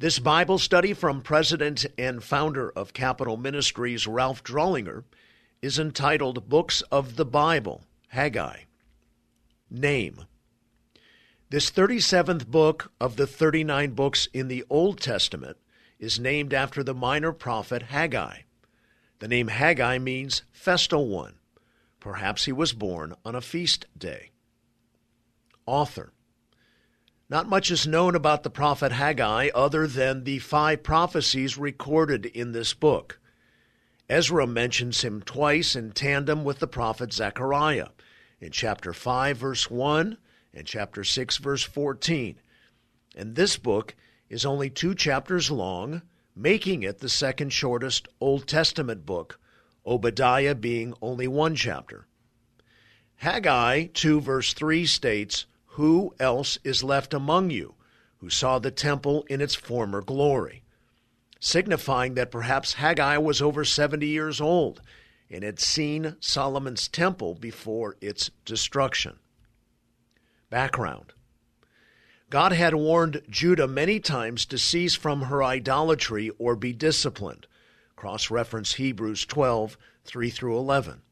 This Bible study from President and founder of Capitol Ministries, Ralph Drollinger, is entitled Books of the Bible, Haggai. Name This 37th book of the 39 books in the Old Testament is named after the minor prophet Haggai. The name Haggai means festal one. Perhaps he was born on a feast day. Author not much is known about the prophet Haggai other than the five prophecies recorded in this book. Ezra mentions him twice in tandem with the prophet Zechariah in chapter 5, verse 1, and chapter 6, verse 14. And this book is only two chapters long, making it the second shortest Old Testament book, Obadiah being only one chapter. Haggai 2, verse 3 states, who else is left among you who saw the temple in its former glory? Signifying that perhaps Haggai was over 70 years old and had seen Solomon's temple before its destruction. Background God had warned Judah many times to cease from her idolatry or be disciplined. Cross reference Hebrews 12, 3 through 11.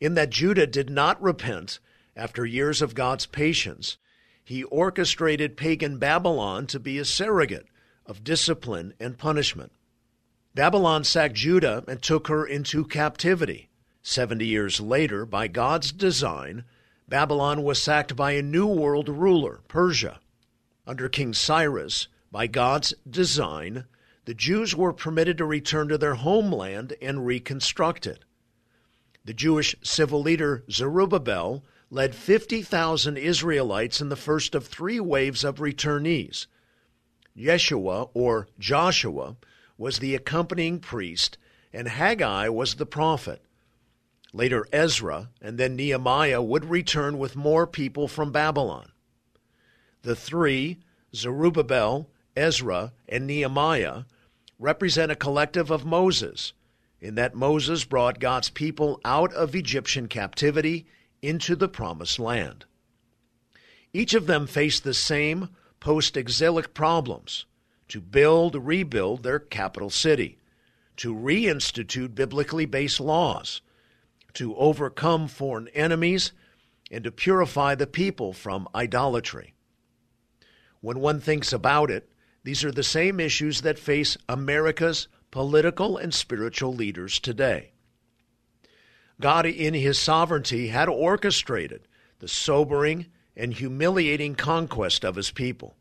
In that Judah did not repent after years of God's patience, he orchestrated pagan Babylon to be a surrogate of discipline and punishment. Babylon sacked Judah and took her into captivity. Seventy years later, by God's design, Babylon was sacked by a new world ruler, Persia. Under King Cyrus, by God's design, the Jews were permitted to return to their homeland and reconstruct it. The Jewish civil leader Zerubbabel led 50,000 Israelites in the first of three waves of returnees. Yeshua, or Joshua, was the accompanying priest, and Haggai was the prophet. Later, Ezra and then Nehemiah would return with more people from Babylon. The three, Zerubbabel, Ezra, and Nehemiah, represent a collective of Moses, in that Moses brought God's people out of Egyptian captivity into the promised land. Each of them faced the same post exilic problems to build, rebuild their capital city, to reinstitute biblically based laws, to overcome foreign enemies, and to purify the people from idolatry. When one thinks about it, these are the same issues that face America's political and spiritual leaders today. God, in his sovereignty, had orchestrated the sobering and humiliating conquest of his people.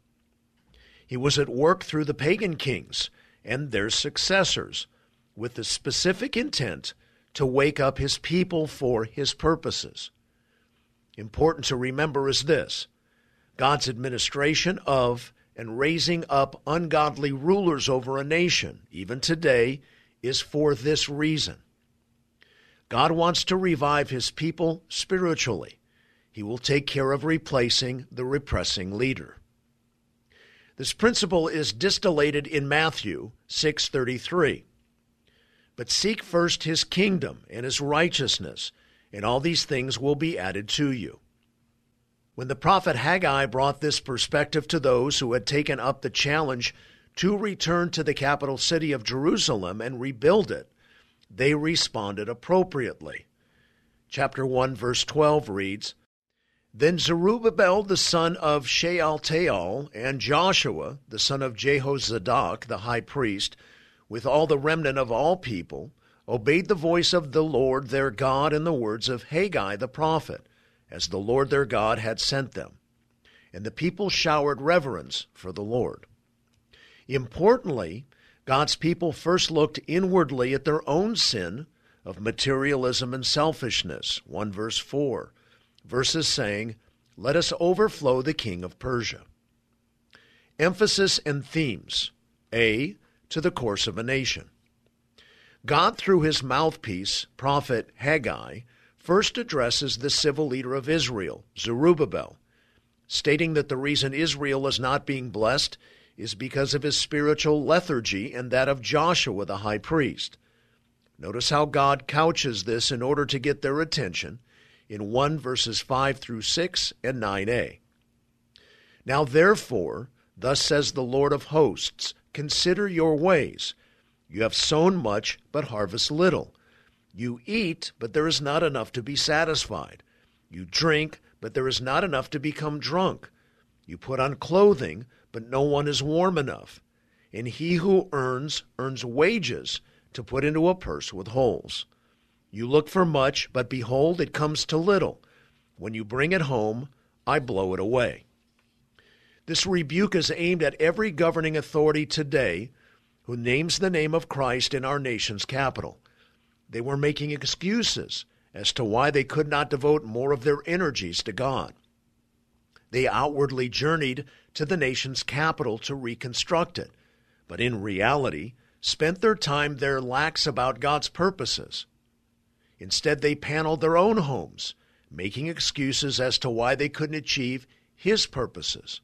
He was at work through the pagan kings and their successors with the specific intent to wake up his people for his purposes. Important to remember is this God's administration of and raising up ungodly rulers over a nation, even today, is for this reason God wants to revive his people spiritually. He will take care of replacing the repressing leader. This principle is distillated in Matthew 6:33. But seek first his kingdom and his righteousness, and all these things will be added to you. When the prophet Haggai brought this perspective to those who had taken up the challenge to return to the capital city of Jerusalem and rebuild it, they responded appropriately. Chapter 1, verse 12 reads Then Zerubbabel the son of Shealtiel and Joshua the son of Jehozadak the high priest, with all the remnant of all people, obeyed the voice of the Lord their God and the words of Haggai the prophet, as the Lord their God had sent them. And the people showered reverence for the Lord. Importantly, God's people first looked inwardly at their own sin of materialism and selfishness. 1 verse 4. Verses saying, Let us overflow the king of Persia. Emphasis and themes. A. To the course of a nation. God, through his mouthpiece, prophet Haggai, first addresses the civil leader of Israel, Zerubbabel, stating that the reason Israel is not being blessed is because of his spiritual lethargy and that of Joshua the high priest. Notice how God couches this in order to get their attention in 1 verses 5 through 6 and 9a. Now therefore, Thus says the Lord of hosts Consider your ways. You have sown much, but harvest little. You eat, but there is not enough to be satisfied. You drink, but there is not enough to become drunk. You put on clothing, but no one is warm enough. And he who earns, earns wages to put into a purse with holes. You look for much, but behold, it comes to little. When you bring it home, I blow it away. This rebuke is aimed at every governing authority today who names the name of Christ in our nation's capital. They were making excuses as to why they could not devote more of their energies to God. They outwardly journeyed to the nation's capital to reconstruct it, but in reality spent their time there lax about God's purposes. Instead, they paneled their own homes, making excuses as to why they couldn't achieve His purposes.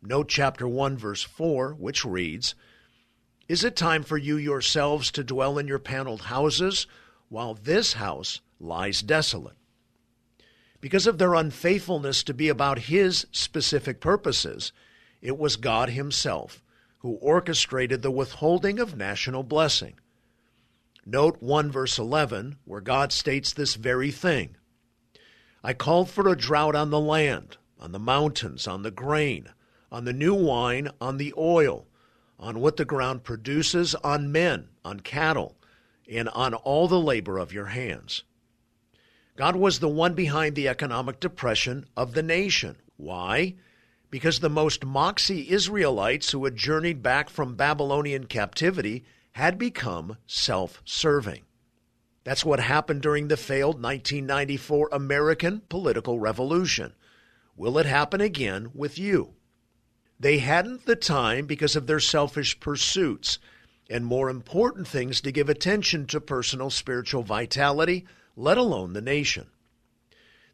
Note chapter 1, verse 4, which reads Is it time for you yourselves to dwell in your paneled houses, while this house lies desolate? Because of their unfaithfulness to be about His specific purposes, it was God Himself who orchestrated the withholding of national blessing. Note 1 verse 11, where God states this very thing I called for a drought on the land, on the mountains, on the grain, on the new wine, on the oil, on what the ground produces, on men, on cattle, and on all the labor of your hands. God was the one behind the economic depression of the nation. Why? Because the most moxie Israelites who had journeyed back from Babylonian captivity had become self serving. That's what happened during the failed 1994 American political revolution. Will it happen again with you? They hadn't the time because of their selfish pursuits and more important things to give attention to personal spiritual vitality let alone the nation.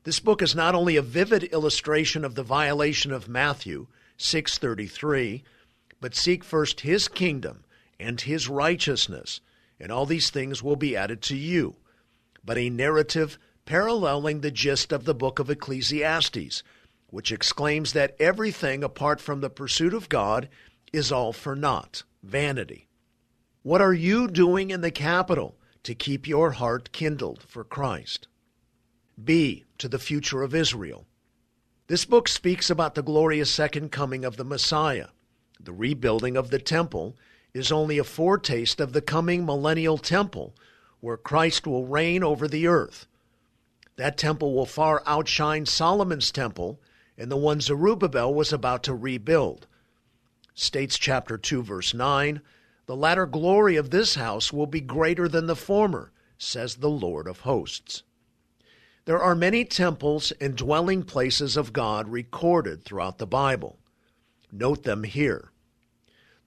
This book is not only a vivid illustration of the violation of Matthew 6:33, but seek first his kingdom and his righteousness, and all these things will be added to you. But a narrative paralleling the gist of the book of Ecclesiastes, which exclaims that everything apart from the pursuit of God is all for naught, vanity. What are you doing in the capital to keep your heart kindled for Christ. B. To the future of Israel. This book speaks about the glorious second coming of the Messiah. The rebuilding of the temple is only a foretaste of the coming millennial temple where Christ will reign over the earth. That temple will far outshine Solomon's temple and the one Zerubbabel was about to rebuild. States chapter 2 verse 9 the latter glory of this house will be greater than the former, says the Lord of hosts. There are many temples and dwelling places of God recorded throughout the Bible. Note them here.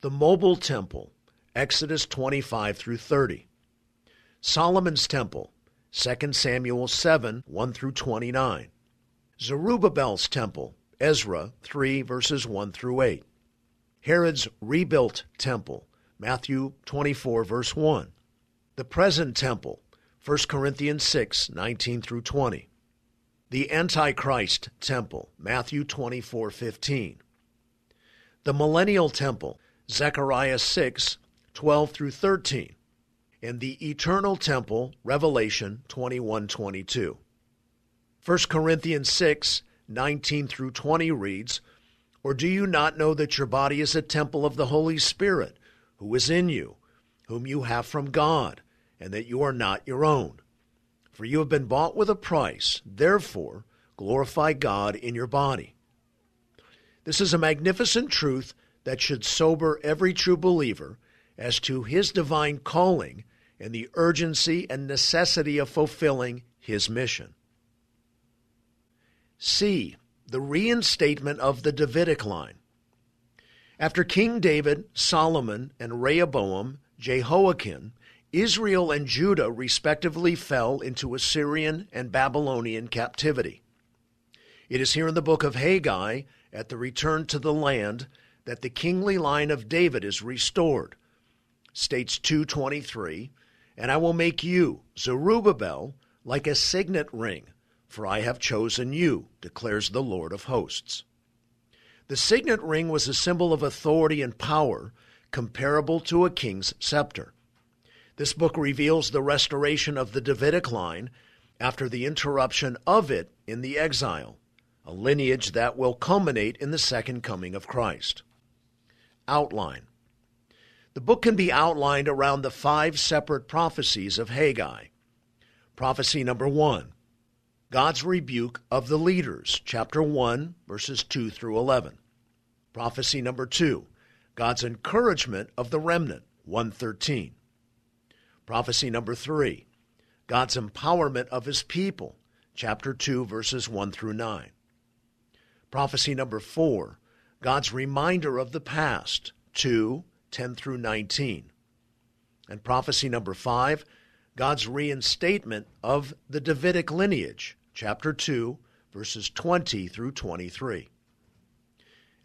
The mobile temple, Exodus 25 through 30. Solomon's temple, 2 Samuel 7 1 through 29. Zerubbabel's temple, Ezra 3 verses 1 through 8. Herod's rebuilt temple, Matthew 24, verse 1. The present temple, 1 Corinthians 6, 19 through 20. The Antichrist temple, Matthew 24, 15. The millennial temple, Zechariah 6, 12 through 13. And the eternal temple, Revelation 21, 22. 1 Corinthians 6, 19 through 20 reads, Or do you not know that your body is a temple of the Holy Spirit? Who is in you, whom you have from God, and that you are not your own. For you have been bought with a price, therefore glorify God in your body. This is a magnificent truth that should sober every true believer as to his divine calling and the urgency and necessity of fulfilling his mission. C. The reinstatement of the Davidic line. After King David, Solomon, and Rehoboam, Jehoiakim, Israel and Judah respectively fell into Assyrian and Babylonian captivity. It is here in the book of Haggai, at the return to the land, that the kingly line of David is restored. States 223, And I will make you, Zerubbabel, like a signet ring, for I have chosen you, declares the Lord of hosts. The signet ring was a symbol of authority and power comparable to a king's scepter. This book reveals the restoration of the Davidic line after the interruption of it in the exile, a lineage that will culminate in the second coming of Christ. Outline The book can be outlined around the five separate prophecies of Haggai. Prophecy number one God's rebuke of the leaders, chapter 1, verses 2 through 11. Prophecy number 2 God's encouragement of the remnant, 113. Prophecy number 3 God's empowerment of his people, chapter 2, verses 1 through 9. Prophecy number 4 God's reminder of the past, 2, 10 through 19. And prophecy number 5 God's reinstatement of the Davidic lineage, chapter 2, verses 20 through 23.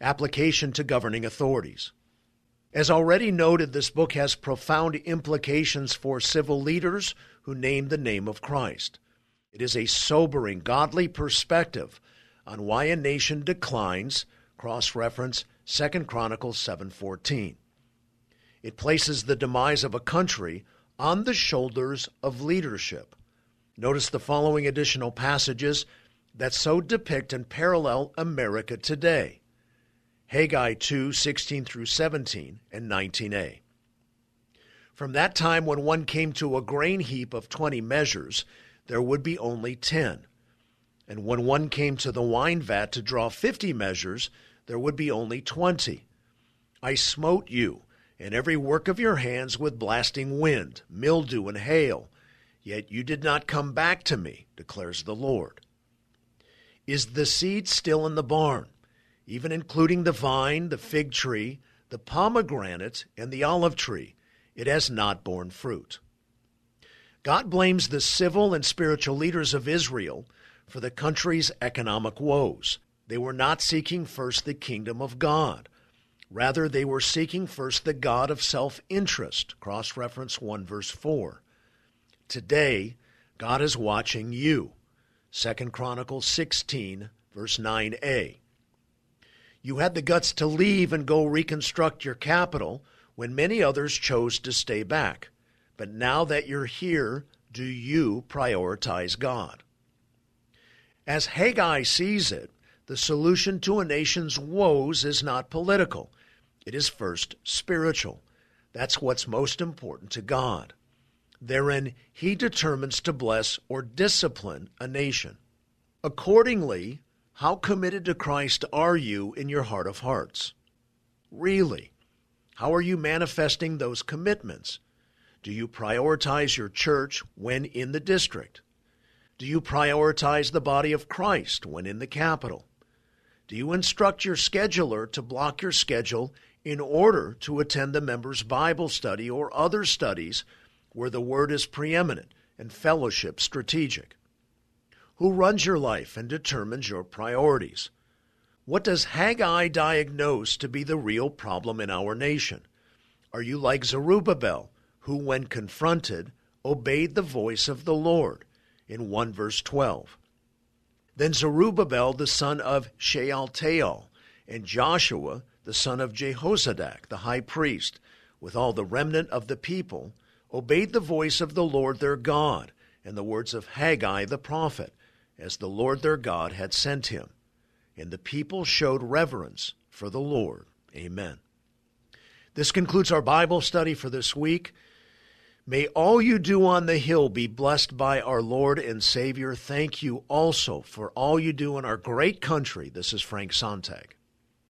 Application to governing authorities. As already noted, this book has profound implications for civil leaders who name the name of Christ. It is a sobering, godly perspective on why a nation declines, cross-reference 2 Chronicles 7:14. It places the demise of a country on the shoulders of leadership. Notice the following additional passages that so depict and parallel America today. Haggai 2 16 through 17 and 19a. From that time when one came to a grain heap of 20 measures, there would be only 10. And when one came to the wine vat to draw 50 measures, there would be only 20. I smote you and every work of your hands with blasting wind, mildew, and hail Yet you did not come back to me, declares the Lord. Is the seed still in the barn, even including the vine, the fig tree, the pomegranate, and the olive tree? It has not borne fruit. God blames the civil and spiritual leaders of Israel for the country's economic woes. They were not seeking first the kingdom of God. Rather, they were seeking first the God of self interest. Cross reference 1 verse 4. Today, God is watching you. 2 Chronicles 16, verse 9a. You had the guts to leave and go reconstruct your capital when many others chose to stay back. But now that you're here, do you prioritize God? As Haggai sees it, the solution to a nation's woes is not political. It is first spiritual. That's what's most important to God. Therein, he determines to bless or discipline a nation. Accordingly, how committed to Christ are you in your heart of hearts? Really? How are you manifesting those commitments? Do you prioritize your church when in the district? Do you prioritize the body of Christ when in the capital? Do you instruct your scheduler to block your schedule in order to attend the members' Bible study or other studies where the word is preeminent and fellowship strategic? Who runs your life and determines your priorities? What does Haggai diagnose to be the real problem in our nation? Are you like Zerubbabel, who, when confronted, obeyed the voice of the Lord? In 1 verse 12. Then Zerubbabel, the son of Shealtiel, and Joshua, the son of Jehozadak, the high priest, with all the remnant of the people, obeyed the voice of the Lord their God and the words of Haggai the prophet, as the Lord their God had sent him. And the people showed reverence for the Lord. Amen. This concludes our Bible study for this week. May all you do on the hill be blessed by our Lord and Savior. Thank you also for all you do in our great country. This is Frank Sontag.